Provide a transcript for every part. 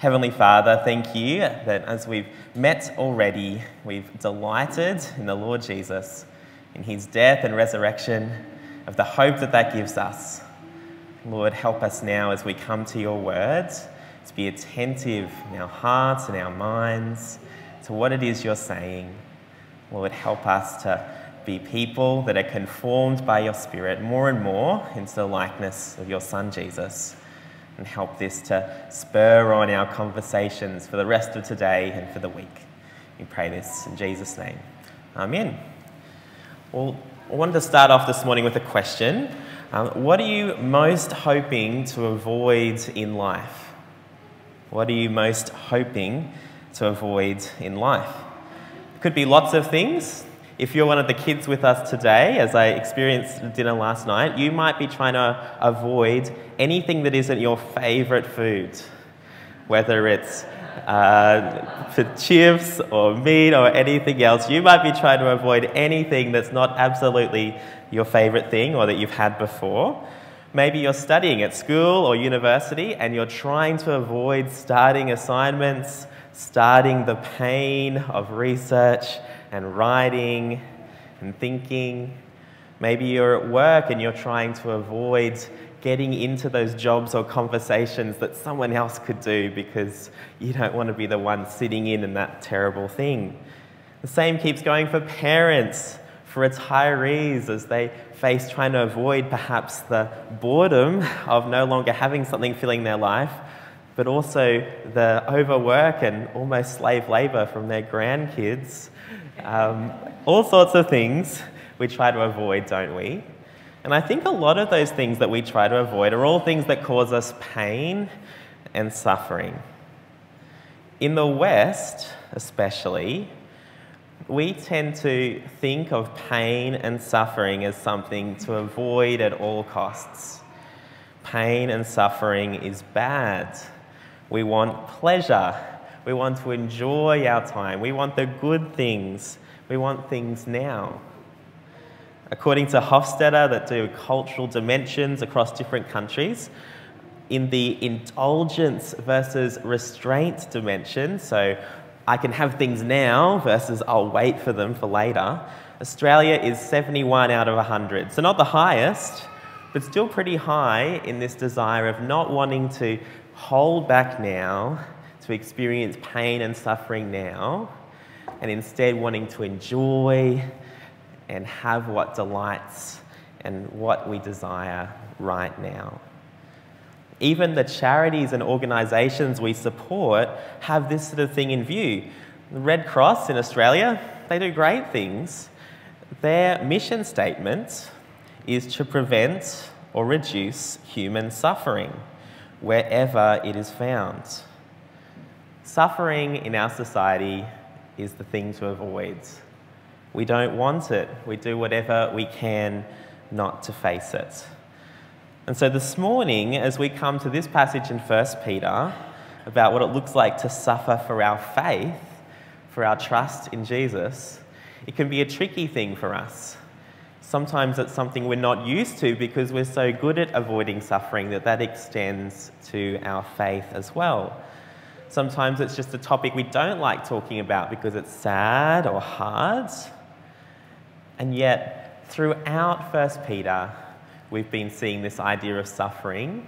Heavenly Father, thank you that as we've met already, we've delighted in the Lord Jesus, in his death and resurrection, of the hope that that gives us. Lord, help us now as we come to your words to be attentive in our hearts and our minds to what it is you're saying. Lord, help us to be people that are conformed by your Spirit more and more into the likeness of your Son, Jesus. And help this to spur on our conversations for the rest of today and for the week. We pray this in Jesus' name. Amen. Well, I wanted to start off this morning with a question. Um, what are you most hoping to avoid in life? What are you most hoping to avoid in life? It could be lots of things. If you're one of the kids with us today, as I experienced dinner last night, you might be trying to avoid anything that isn't your favourite food, whether it's uh, for chips or meat or anything else. You might be trying to avoid anything that's not absolutely your favourite thing or that you've had before. Maybe you're studying at school or university and you're trying to avoid starting assignments, starting the pain of research and writing and thinking. Maybe you're at work and you're trying to avoid getting into those jobs or conversations that someone else could do because you don't want to be the one sitting in in that terrible thing. The same keeps going for parents, for retirees as they face trying to avoid perhaps the boredom of no longer having something filling their life, but also the overwork and almost slave labour from their grandkids um, all sorts of things we try to avoid, don't we? And I think a lot of those things that we try to avoid are all things that cause us pain and suffering. In the West, especially, we tend to think of pain and suffering as something to avoid at all costs. Pain and suffering is bad. We want pleasure we want to enjoy our time. We want the good things. We want things now. According to Hofstede, that do cultural dimensions across different countries, in the indulgence versus restraint dimension, so I can have things now versus I'll wait for them for later, Australia is 71 out of 100. So, not the highest, but still pretty high in this desire of not wanting to hold back now to experience pain and suffering now, and instead wanting to enjoy and have what delights and what we desire right now. Even the charities and organisations we support have this sort of thing in view. The Red Cross in Australia, they do great things. Their mission statement is to prevent or reduce human suffering wherever it is found. Suffering in our society is the thing to avoid. We don't want it. We do whatever we can not to face it. And so this morning, as we come to this passage in 1 Peter about what it looks like to suffer for our faith, for our trust in Jesus, it can be a tricky thing for us. Sometimes it's something we're not used to because we're so good at avoiding suffering that that extends to our faith as well. Sometimes it's just a topic we don't like talking about because it's sad or hard. And yet, throughout 1 Peter, we've been seeing this idea of suffering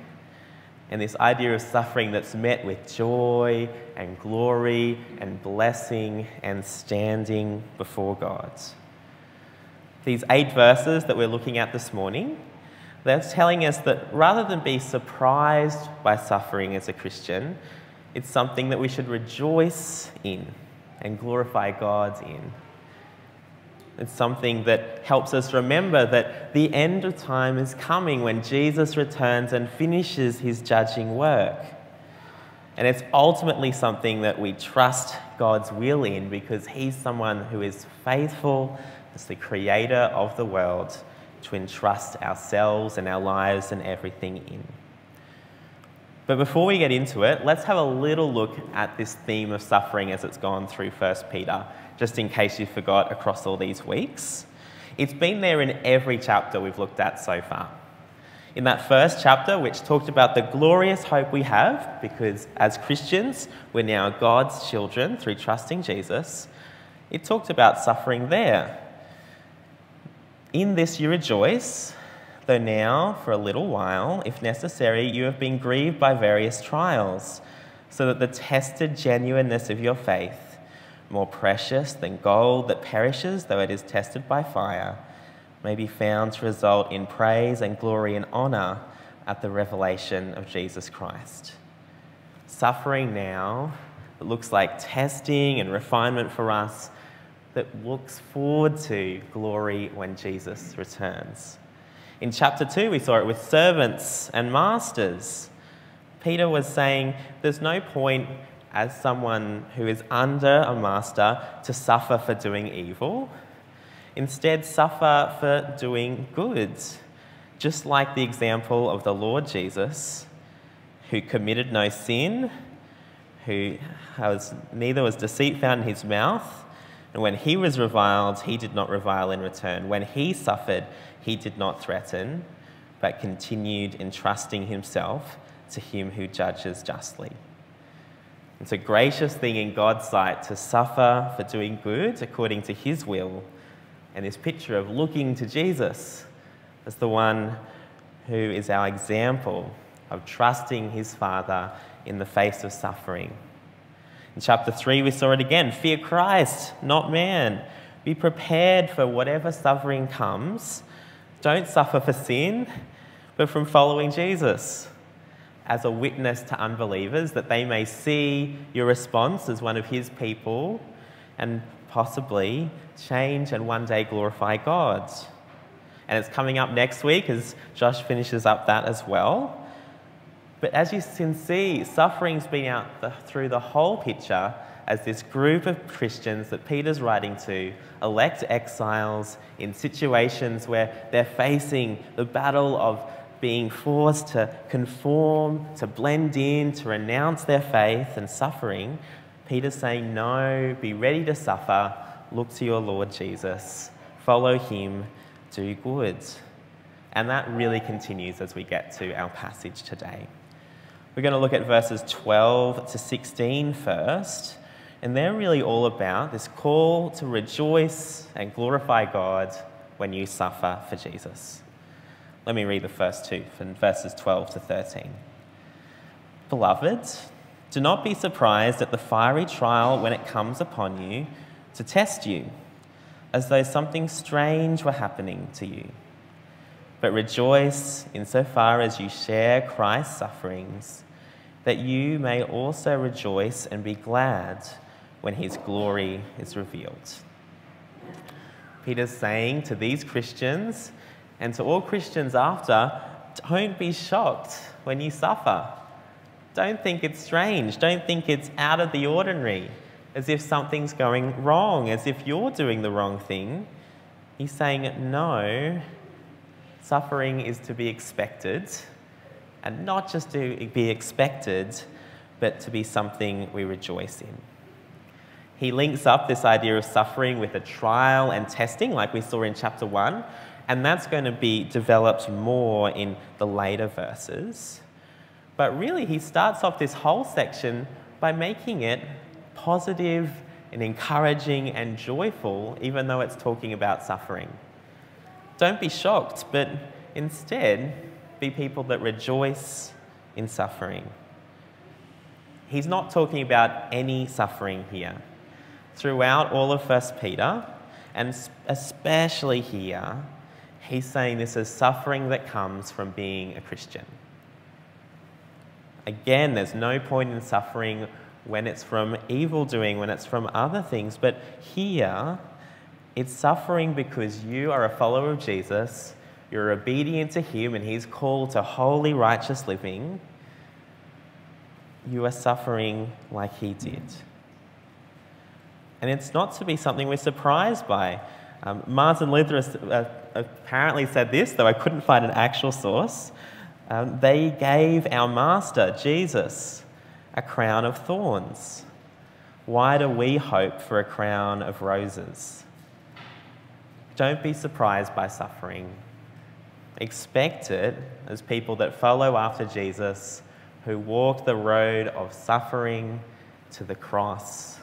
and this idea of suffering that's met with joy and glory and blessing and standing before God. These eight verses that we're looking at this morning, they're telling us that rather than be surprised by suffering as a Christian, it's something that we should rejoice in and glorify God in. It's something that helps us remember that the end of time is coming when Jesus returns and finishes his judging work. And it's ultimately something that we trust God's will in because he's someone who is faithful as the creator of the world to entrust ourselves and our lives and everything in. But before we get into it, let's have a little look at this theme of suffering as it's gone through 1 Peter, just in case you forgot across all these weeks. It's been there in every chapter we've looked at so far. In that first chapter, which talked about the glorious hope we have, because as Christians, we're now God's children through trusting Jesus, it talked about suffering there. In this you rejoice, though now, for a little while, if necessary, you have been grieved by various trials, so that the tested genuineness of your faith, more precious than gold that perishes though it is tested by fire, may be found to result in praise and glory and honour at the revelation of Jesus Christ. Suffering now that looks like testing and refinement for us, that looks forward to glory when Jesus returns. In chapter 2, we saw it with servants and masters. Peter was saying there's no point as someone who is under a master to suffer for doing evil. Instead, suffer for doing good. Just like the example of the Lord Jesus, who committed no sin, who has, neither was deceit found in his mouth, and when he was reviled, he did not revile in return. When he suffered, he did not threaten, but continued entrusting himself to him who judges justly. It's a gracious thing in God's sight to suffer for doing good according to his will. And this picture of looking to Jesus as the one who is our example of trusting his Father in the face of suffering. In chapter 3, we saw it again fear Christ, not man. Be prepared for whatever suffering comes don't suffer for sin, but from following Jesus as a witness to unbelievers, that they may see your response as one of his people and possibly change and one day glorify God. And it's coming up next week as Josh finishes up that as well. But as you can see, suffering's been out the, through the whole picture as this group of Christians that Peter's writing to elect exiles in situations where they're facing the battle of being forced to conform, to blend in, to renounce their faith and suffering. Peter's saying, No, be ready to suffer. Look to your Lord Jesus. Follow him. Do good. And that really continues as we get to our passage today. We're going to look at verses 12 to 16 first. And they're really all about this call to rejoice and glorify God when you suffer for Jesus. Let me read the first two from verses 12 to 13. Beloved, do not be surprised at the fiery trial when it comes upon you to test you, as though something strange were happening to you. But rejoice insofar as you share Christ's sufferings, that you may also rejoice and be glad when his glory is revealed. Peter's saying to these Christians and to all Christians after, don't be shocked when you suffer. Don't think it's strange. Don't think it's out of the ordinary, as if something's going wrong, as if you're doing the wrong thing. He's saying, no, suffering is to be expected, and not just to be expected, but to be something we rejoice in. He links up this idea of suffering with a trial and testing, like we saw in chapter 1, and that's going to be developed more in the later verses. But really, he starts off this whole section by making it positive and encouraging and joyful, even though it's talking about suffering. Don't be shocked, but instead, be people that rejoice in suffering. He's not talking about any suffering here throughout all of 1 Peter, and especially here, he's saying this is suffering that comes from being a Christian. Again, there's no point in suffering when it's from evil doing, when it's from other things, but here, it's suffering because you are a follower of Jesus, you're obedient to him, and he's called to holy, righteous living. You are suffering like he did. And it's not to be something we're surprised by. Um, Martin Luther uh, apparently said this, though I couldn't find an actual source. Um, they gave our Master, Jesus, a crown of thorns. Why do we hope for a crown of roses? Don't be surprised by suffering. Expect it as people that follow after Jesus, who walk the road of suffering to the cross.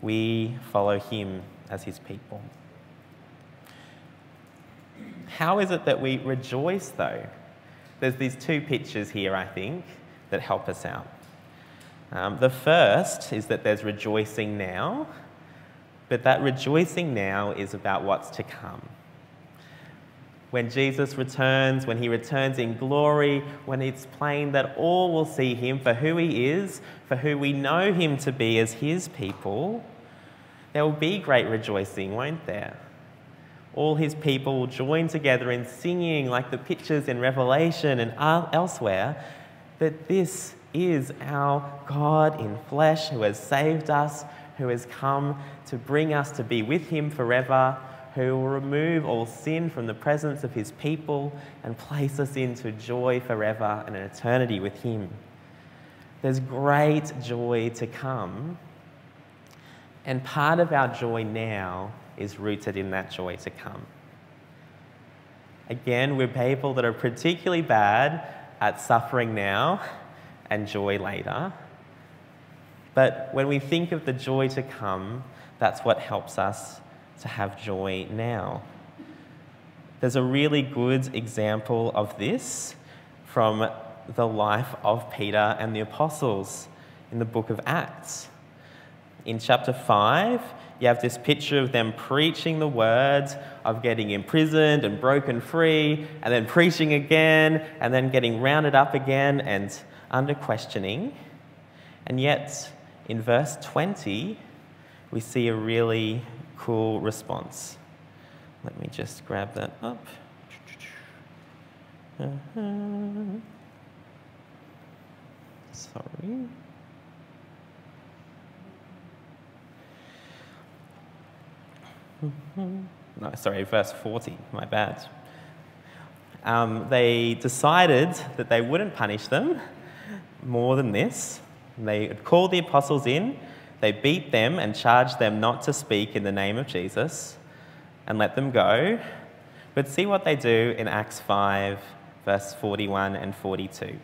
We follow him as his people. How is it that we rejoice, though? There's these two pictures here, I think, that help us out. Um, the first is that there's rejoicing now, but that rejoicing now is about what's to come. When Jesus returns, when he returns in glory, when it's plain that all will see him for who he is, for who we know him to be as his people, there will be great rejoicing, won't there? All his people will join together in singing, like the pictures in Revelation and elsewhere, that this is our God in flesh who has saved us, who has come to bring us to be with him forever, who will remove all sin from the presence of his people and place us into joy forever and an eternity with him. There's great joy to come and part of our joy now is rooted in that joy to come. Again, we're people that are particularly bad at suffering now and joy later. But when we think of the joy to come, that's what helps us to have joy now. There's a really good example of this from the life of Peter and the apostles in the book of Acts in chapter 5, you have this picture of them preaching the words of getting imprisoned and broken free, and then preaching again, and then getting rounded up again and under questioning. And yet, in verse 20, we see a really cool response. Let me just grab that up. Uh-huh. Sorry. no, sorry, verse 40, my bad. Um, they decided that they wouldn't punish them more than this. They called the apostles in, they beat them and charged them not to speak in the name of Jesus and let them go. But see what they do in Acts 5, verse 41 and 42.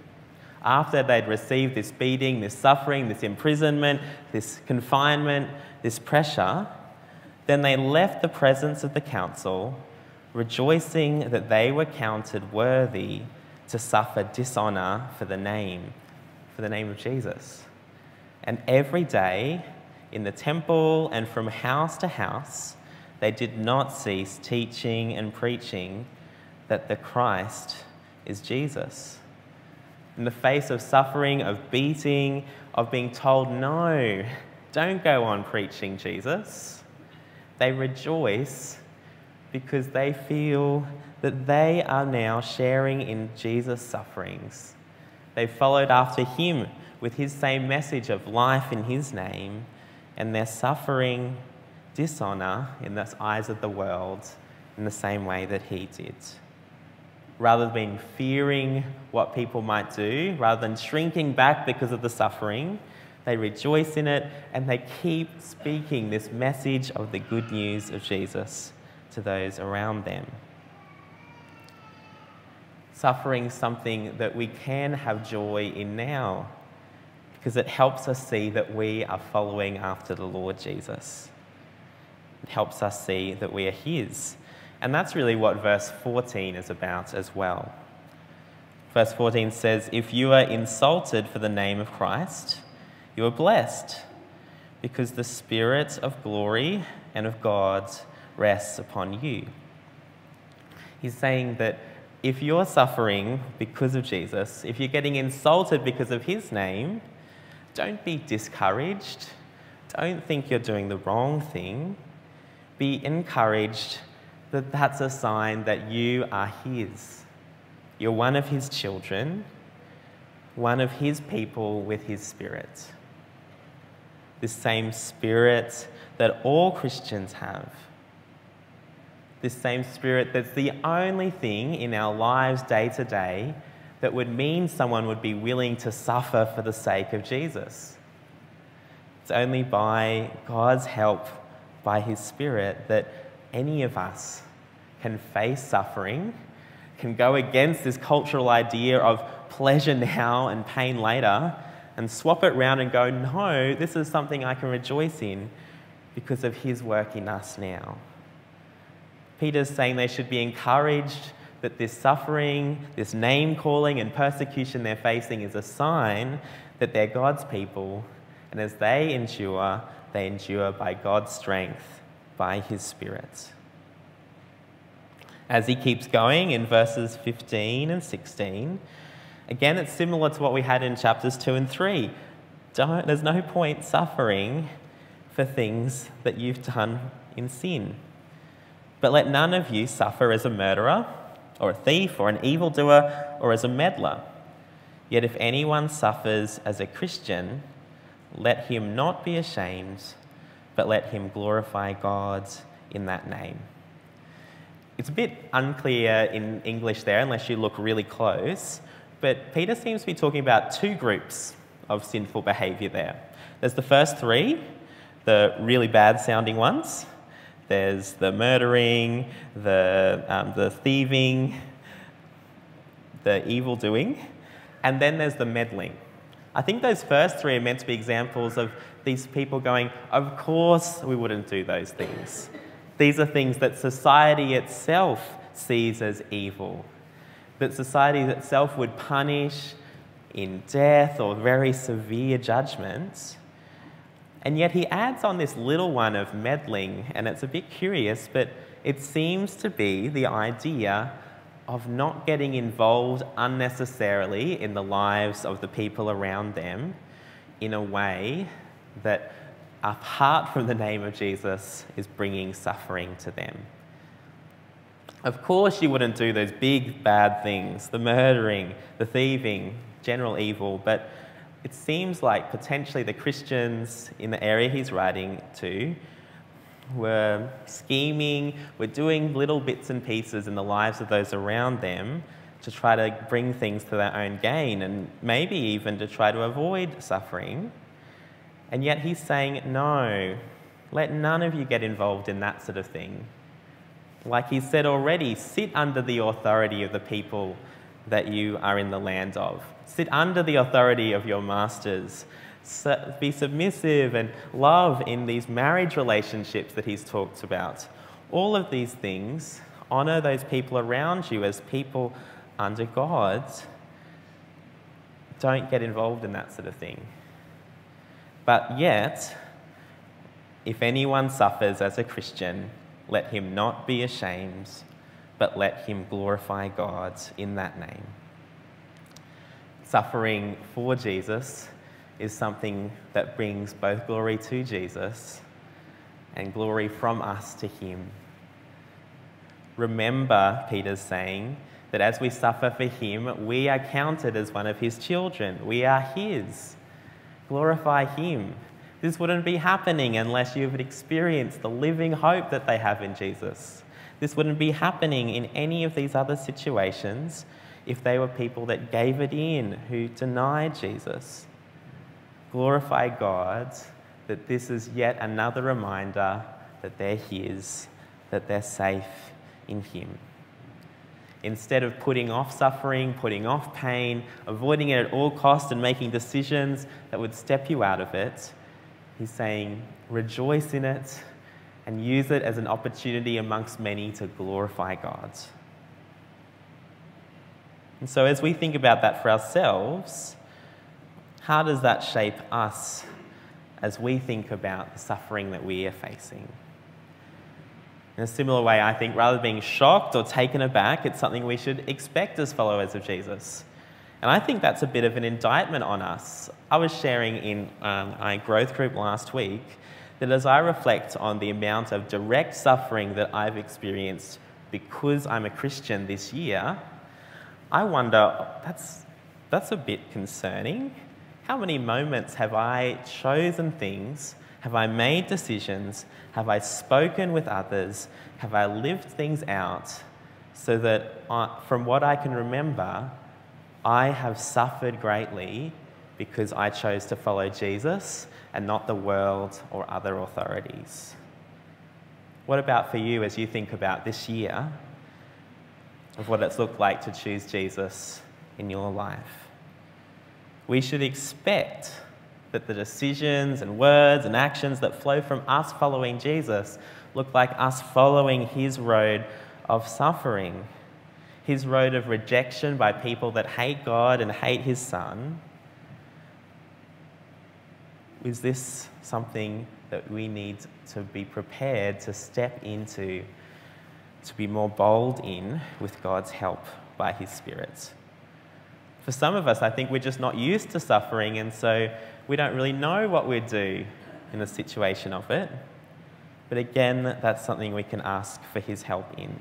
After they'd received this beating, this suffering, this imprisonment, this confinement, this pressure, then they left the presence of the council, rejoicing that they were counted worthy to suffer dishonor for the name, for the name of Jesus. And every day in the temple and from house to house, they did not cease teaching and preaching that the Christ is Jesus. In the face of suffering, of beating, of being told, no, don't go on preaching Jesus they rejoice because they feel that they are now sharing in Jesus' sufferings. They followed after him with his same message of life in his name, and they're suffering dishonor in the eyes of the world in the same way that he did. Rather than fearing what people might do, rather than shrinking back because of the suffering, they rejoice in it and they keep speaking this message of the good news of Jesus to those around them. Suffering something that we can have joy in now because it helps us see that we are following after the Lord Jesus. It helps us see that we are His. And that's really what verse 14 is about as well. Verse 14 says, If you are insulted for the name of Christ, you are blessed because the Spirit of glory and of God rests upon you. He's saying that if you're suffering because of Jesus, if you're getting insulted because of his name, don't be discouraged. Don't think you're doing the wrong thing. Be encouraged that that's a sign that you are his. You're one of his children, one of his people with his spirit this same spirit that all Christians have. This same spirit that's the only thing in our lives day to day that would mean someone would be willing to suffer for the sake of Jesus. It's only by God's help, by His Spirit, that any of us can face suffering, can go against this cultural idea of pleasure now and pain later and swap it round and go, no, this is something I can rejoice in because of his work in us now. Peter's saying they should be encouraged that this suffering, this name calling, and persecution they're facing is a sign that they're God's people. And as they endure, they endure by God's strength, by his Spirit. As he keeps going in verses 15 and 16, again, it's similar to what we had in chapters 2 and 3. Don't, there's no point suffering for things that you've done in sin. But let none of you suffer as a murderer or a thief, or an evildoer, or as a meddler. Yet if anyone suffers as a Christian, let him not be ashamed, but let him glorify God in that name. It's a bit unclear in English there, unless you look really close, but Peter seems to be talking about two groups of sinful behaviour there. There's the first three, the really bad sounding ones, there's the murdering, the, um, the thieving, the evil doing, and then there's the meddling. I think those first three are meant to be examples of these people going, Of course, we wouldn't do those things. These are things that society itself sees as evil, that society itself would punish in death or very severe judgments. And yet he adds on this little one of meddling, and it's a bit curious, but it seems to be the idea of not getting involved unnecessarily in the lives of the people around them in a way that, apart from the name of Jesus, is bringing suffering to them. Of course, you wouldn't do those big bad things the murdering, the thieving, general evil, but it seems like potentially the Christians in the area he's writing to were scheming, were doing little bits and pieces in the lives of those around them to try to bring things to their own gain and maybe even to try to avoid suffering. And yet he's saying, no, let none of you get involved in that sort of thing. Like he said already, sit under the authority of the people that you are in the land of. Sit under the authority of your masters. Be submissive and love in these marriage relationships that he's talked about. All of these things, honour those people around you as people under God. Don't get involved in that sort of thing. But yet, if anyone suffers as a Christian, let him not be ashamed but let him glorify God in that name. Suffering for Jesus is something that brings both glory to Jesus and glory from us to him. Remember, Peter's saying, that as we suffer for him, we are counted as one of his children. We are his. Glorify him. This wouldn't be happening unless you have experienced the living hope that they have in Jesus. This wouldn't be happening in any of these other situations if they were people that gave it in, who denied Jesus. Glorify God that this is yet another reminder that they're His, that they're safe in Him. Instead of putting off suffering, putting off pain, avoiding it at all costs, and making decisions that would step you out of it, He's saying, rejoice in it and use it as an opportunity amongst many to glorify God. And so, as we think about that for ourselves, how does that shape us as we think about the suffering that we are facing? In a similar way, I think rather than being shocked or taken aback, it's something we should expect as followers of Jesus. And I think that's a bit of an indictment on us. I was sharing in um, my growth group last week that as I reflect on the amount of direct suffering that I've experienced because I'm a Christian this year, I wonder that's, that's a bit concerning. How many moments have I chosen things? Have I made decisions? Have I spoken with others? Have I lived things out so that, uh, from what I can remember, I have suffered greatly because I chose to follow Jesus and not the world or other authorities. What about for you as you think about this year? of what it's looked like to choose Jesus in your life. We should expect that the decisions and words and actions that flow from us following Jesus look like us following his road of suffering, his road of rejection by people that hate God and hate his son. Is this something that we need to be prepared to step into, to be more bold in with God's help by his Spirit? For some of us, I think we're just not used to suffering, and so we don't really know what we'd do in the situation of it. But again, that's something we can ask for His help in.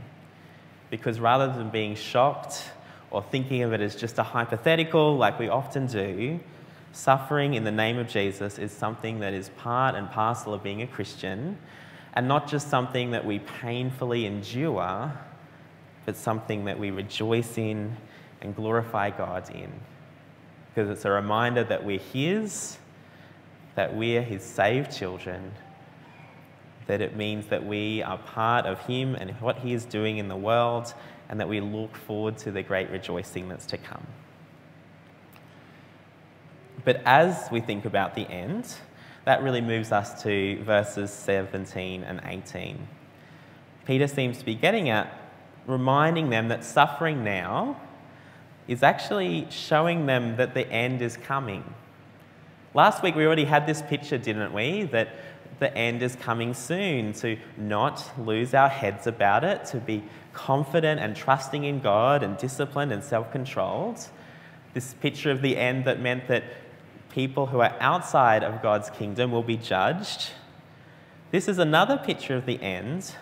Because rather than being shocked or thinking of it as just a hypothetical, like we often do, suffering in the name of Jesus is something that is part and parcel of being a Christian, and not just something that we painfully endure, but something that we rejoice in and glorify God in because it's a reminder that we're His, that we're His saved children, that it means that we are part of Him and what He is doing in the world, and that we look forward to the great rejoicing that's to come. But as we think about the end, that really moves us to verses 17 and 18. Peter seems to be getting at reminding them that suffering now is actually showing them that the end is coming. Last week we already had this picture, didn't we? That the end is coming soon, to not lose our heads about it, to be confident and trusting in God and disciplined and self controlled. This picture of the end that meant that people who are outside of God's kingdom will be judged. This is another picture of the end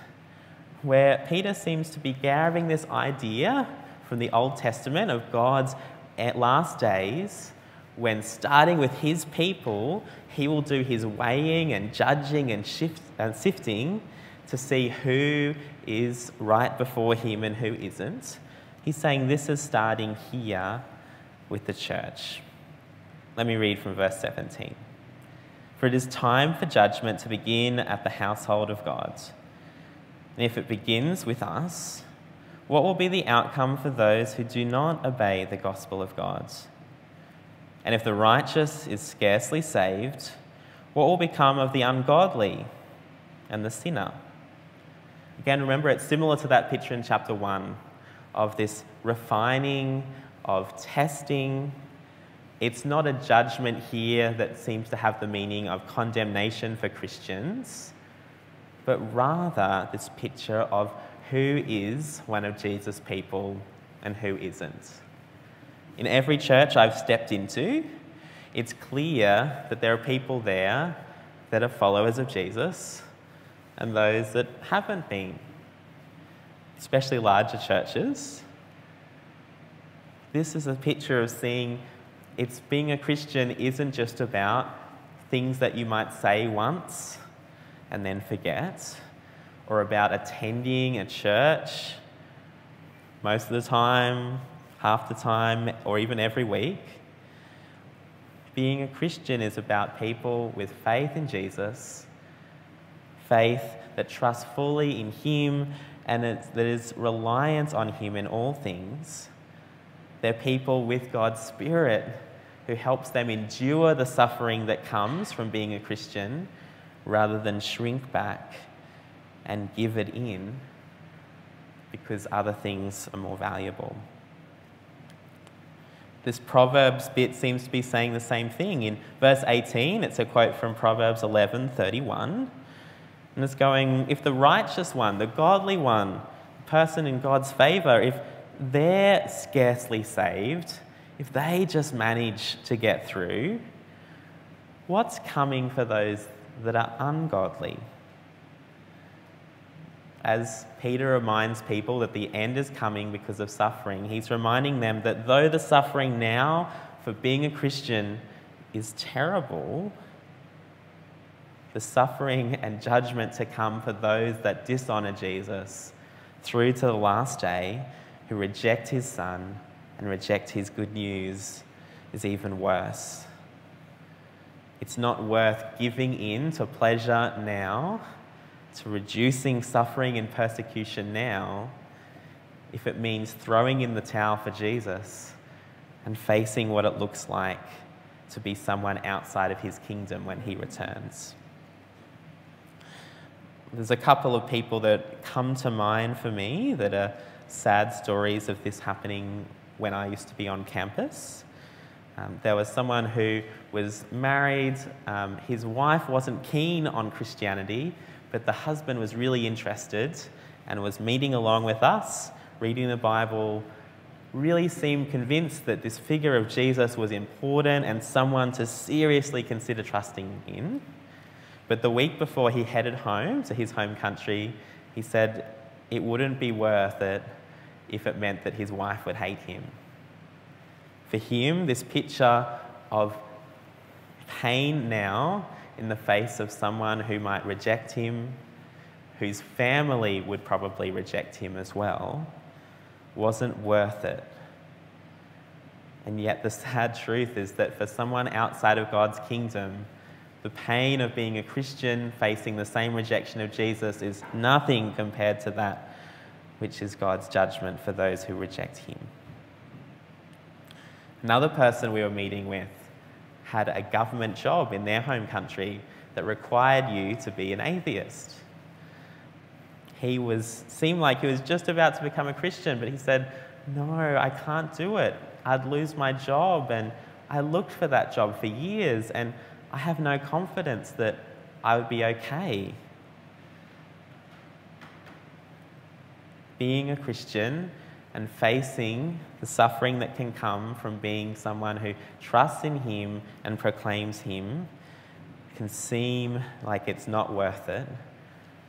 where Peter seems to be gathering this idea from the Old Testament of God's eh, last days when, starting with his people, he will do his weighing and judging and, shift, and sifting to see who is right before him and who isn't. He's saying this is starting here with the church. Let me read from verse 17. For it is time for judgment to begin at the household of God. And if it begins with us, what will be the outcome for those who do not obey the gospel of God? And if the righteous is scarcely saved, what will become of the ungodly and the sinner? Again, remember, it's similar to that picture in chapter 1 of this refining, of testing. It's not a judgment here that seems to have the meaning of condemnation for Christians, but rather this picture of who is one of Jesus' people and who isn't. In every church I've stepped into, it's clear that there are people there that are followers of Jesus and those that haven't been, especially larger churches. This is a picture of seeing it's being a Christian isn't just about things that you might say once and then forget or about attending a church most of the time, half the time, or even every week. Being a Christian is about people with faith in Jesus, faith that trusts fully in Him and that is reliance on Him in all things. They're people with God's Spirit who helps them endure the suffering that comes from being a Christian rather than shrink back and give it in because other things are more valuable. This Proverbs bit seems to be saying the same thing. In verse 18, it's a quote from Proverbs 11:31. And it's going, if the righteous one, the godly one, the person in God's favor, if they're scarcely saved, if they just manage to get through, what's coming for those that are ungodly? as Peter reminds people that the end is coming because of suffering, he's reminding them that though the suffering now for being a Christian is terrible, the suffering and judgment to come for those that dishonor Jesus through to the last day, who reject his son and reject his good news, is even worse. It's not worth giving in to pleasure now to reducing suffering and persecution now if it means throwing in the towel for Jesus and facing what it looks like to be someone outside of his kingdom when he returns. There's a couple of people that come to mind for me that are sad stories of this happening when I used to be on campus. Um, there was someone who was married, um, his wife wasn't keen on Christianity, but the husband was really interested and was meeting along with us, reading the Bible, really seemed convinced that this figure of Jesus was important and someone to seriously consider trusting in. But the week before he headed home to his home country, he said it wouldn't be worth it if it meant that his wife would hate him. For him, this picture of pain now in the face of someone who might reject him, whose family would probably reject him as well, wasn't worth it. And yet, the sad truth is that for someone outside of God's kingdom, the pain of being a Christian facing the same rejection of Jesus is nothing compared to that which is God's judgment for those who reject him. Another person we were meeting with had a government job in their home country that required you to be an atheist. He was seemed like he was just about to become a Christian, but he said, "No, I can't do it. I'd lose my job and I looked for that job for years and I have no confidence that I would be okay." Being a Christian and facing the suffering that can come from being someone who trusts in Him and proclaims Him can seem like it's not worth it,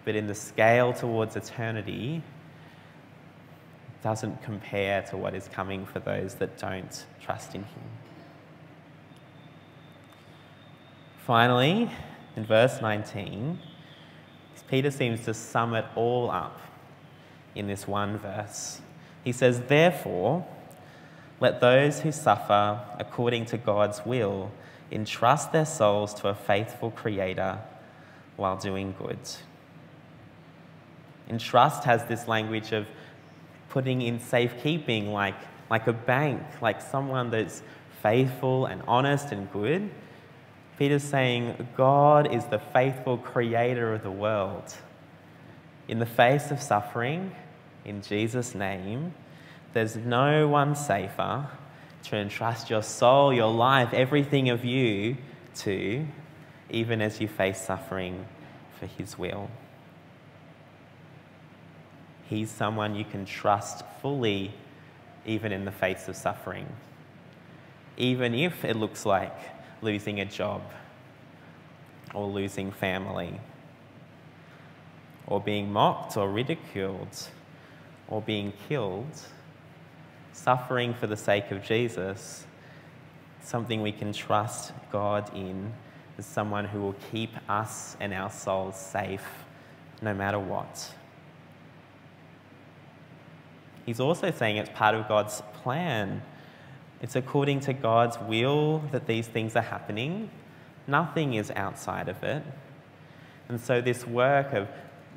but in the scale towards eternity, it doesn't compare to what is coming for those that don't trust in Him. Finally, in verse 19, Peter seems to sum it all up in this one verse. He says, Therefore, let those who suffer according to God's will entrust their souls to a faithful Creator while doing good. Entrust has this language of putting in safekeeping, like, like a bank, like someone that's faithful and honest and good. Peter's saying God is the faithful creator of the world. In the face of suffering, in Jesus' name, there's no one safer to entrust your soul, your life, everything of you to, even as you face suffering for His will. He's someone you can trust fully, even in the face of suffering. Even if it looks like losing a job, or losing family, or being mocked or ridiculed or being killed, suffering for the sake of Jesus, something we can trust God in as someone who will keep us and our souls safe no matter what. He's also saying it's part of God's plan. It's according to God's will that these things are happening. Nothing is outside of it. And so, this work of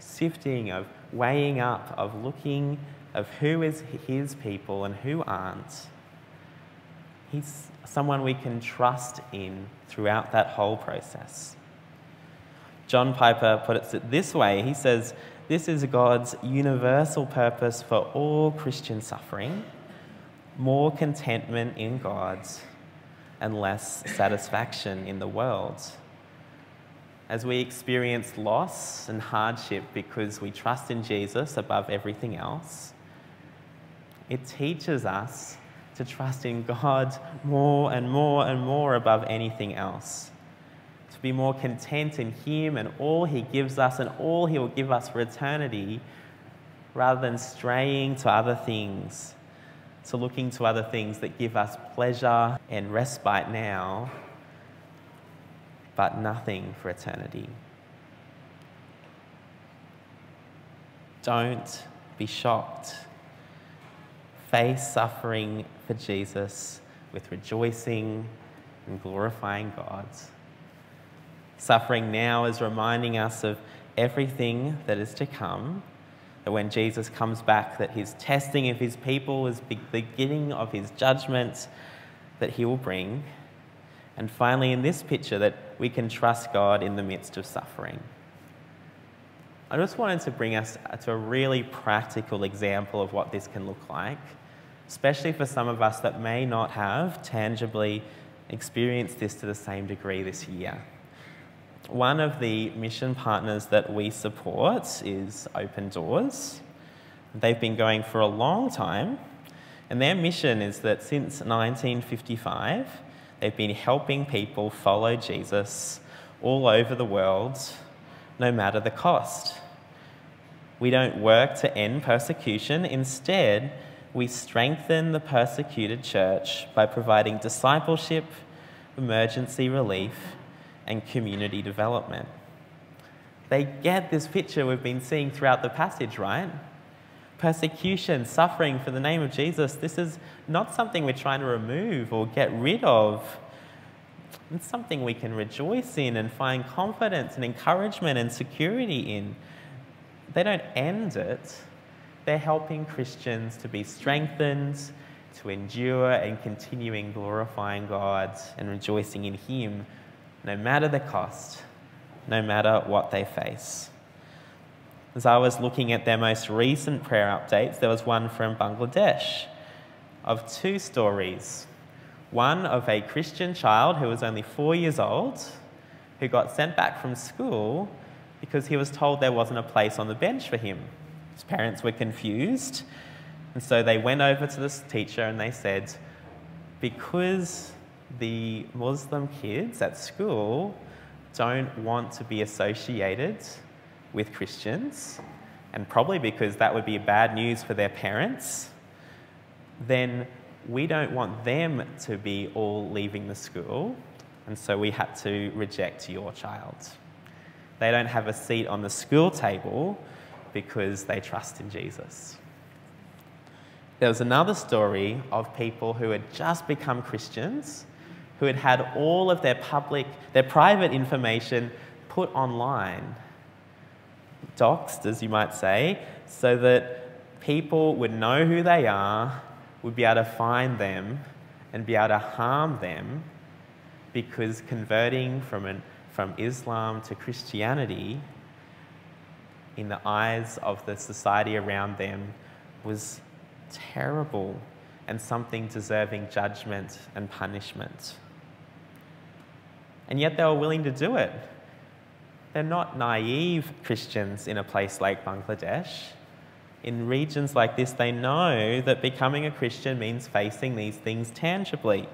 sifting, of weighing up, of looking of who is his people and who aren't. He's someone we can trust in throughout that whole process. John Piper puts it this way he says, This is God's universal purpose for all Christian suffering more contentment in God and less satisfaction in the world as we experience loss and hardship because we trust in Jesus above everything else, it teaches us to trust in God more and more and more above anything else. To be more content in Him and all He gives us and all He will give us for eternity, rather than straying to other things, to looking to other things that give us pleasure and respite now but nothing for eternity. Don't be shocked. Face suffering for Jesus with rejoicing and glorifying God. Suffering now is reminding us of everything that is to come that when Jesus comes back, that his testing of his people is the beginning of his judgment that he will bring. And finally, in this picture, that we can trust God in the midst of suffering. I just wanted to bring us to a really practical example of what this can look like, especially for some of us that may not have tangibly experienced this to the same degree this year. One of the mission partners that we support is Open Doors. They've been going for a long time, and their mission is that since 1955, they've been helping people follow Jesus all over the world, no matter the cost. We don't work to end persecution. Instead, we strengthen the persecuted church by providing discipleship, emergency relief, and community development. They get this picture we've been seeing throughout the passage, right? Persecution, suffering for the name of Jesus, this is not something we're trying to remove or get rid of. It's something we can rejoice in and find confidence and encouragement and security in. They don't end it, they're helping Christians to be strengthened, to endure, and continuing glorifying God and rejoicing in Him no matter the cost, no matter what they face. As I was looking at their most recent prayer updates, there was one from Bangladesh of two stories. One of a Christian child who was only four years old, who got sent back from school because he was told there wasn't a place on the bench for him. His parents were confused, and so they went over to this teacher and they said, Because the Muslim kids at school don't want to be associated with Christians, and probably because that would be bad news for their parents, then we don't want them to be all leaving the school, and so we had to reject your child. They don't have a seat on the school table because they trust in Jesus. There was another story of people who had just become Christians who had had all of their public, their private information put online, doxed, as you might say, so that people would know who they are, would be able to find them, and be able to harm them because converting from, an, from Islam to Christianity in the eyes of the society around them was terrible and something deserving judgment and punishment and yet they were willing to do it. They're not naive Christians in a place like Bangladesh. In regions like this, they know that becoming a Christian means facing these things tangibly.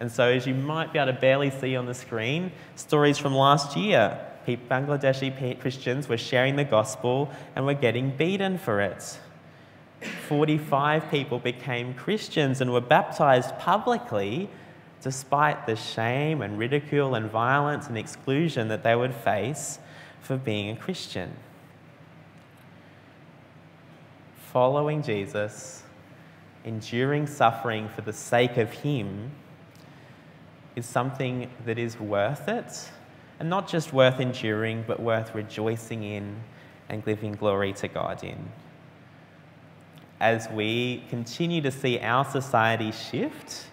And so, as you might be able to barely see on the screen, stories from last year Bangladeshi Christians were sharing the gospel and were getting beaten for it. 45 people became Christians and were baptized publicly despite the shame and ridicule and violence and exclusion that they would face for being a Christian. Following Jesus, enduring suffering for the sake of Him, is something that is worth it, and not just worth enduring, but worth rejoicing in and giving glory to God in. As we continue to see our society shift,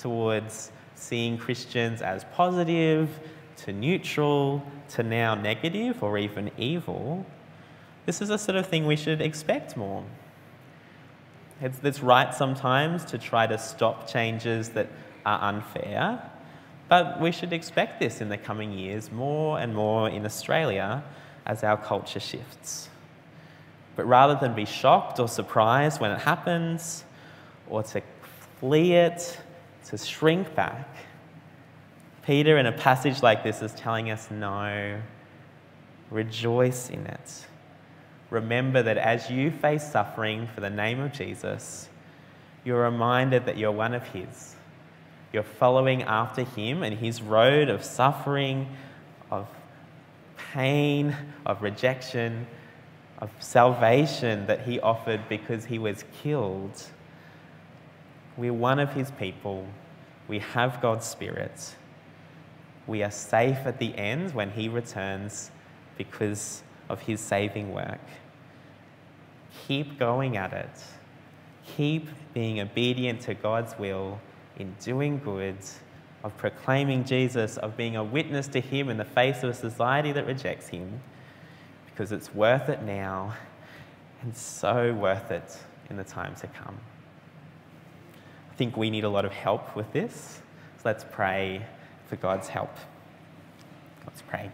towards seeing Christians as positive, to neutral, to now negative or even evil, this is a sort of thing we should expect more. It's, it's right sometimes to try to stop changes that are unfair, but we should expect this in the coming years more and more in Australia as our culture shifts. But rather than be shocked or surprised when it happens, or to flee it, to shrink back. Peter, in a passage like this, is telling us no, rejoice in it. Remember that as you face suffering for the name of Jesus, you're reminded that you're one of His. You're following after Him and His road of suffering, of pain, of rejection, of salvation that He offered because He was killed we're one of His people. We have God's Spirit. We are safe at the end when He returns because of His saving work. keep going at it. Keep being obedient to God's will in doing good, of proclaiming Jesus, of being a witness to Him in the face of a society that rejects Him, because it's worth it now and so worth it in the time to come. Think we need a lot of help with this, so let's pray for God's help. Let's pray.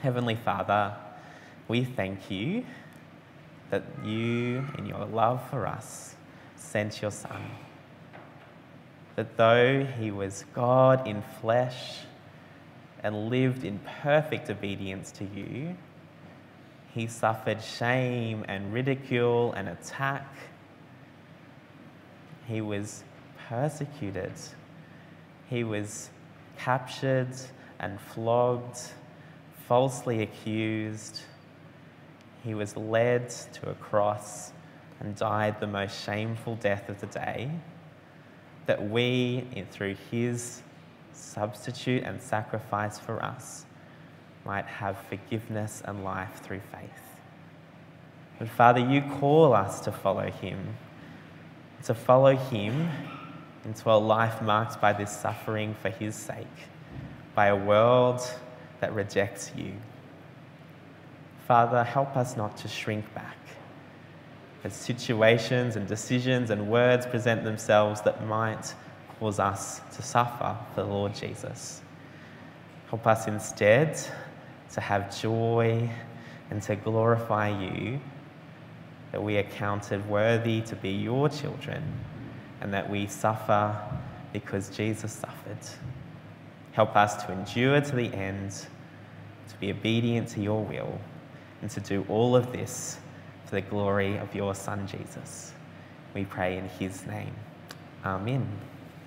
Heavenly Father, we thank you that you, in your love for us, sent your Son. That though he was God in flesh and lived in perfect obedience to you, he suffered shame and ridicule and attack. He was persecuted. He was captured and flogged, falsely accused he was led to a cross and died the most shameful death of the day, that we, through his substitute and sacrifice for us, might have forgiveness and life through faith. And Father, you call us to follow him, to follow him into a life marked by this suffering for his sake, by a world that rejects you. Father, help us not to shrink back as situations and decisions and words present themselves that might cause us to suffer for the Lord Jesus. Help us instead to have joy and to glorify you, that we are counted worthy to be your children, and that we suffer because Jesus suffered. Help us to endure to the end, to be obedient to your will and to do all of this for the glory of your Son, Jesus. We pray in his name. Amen.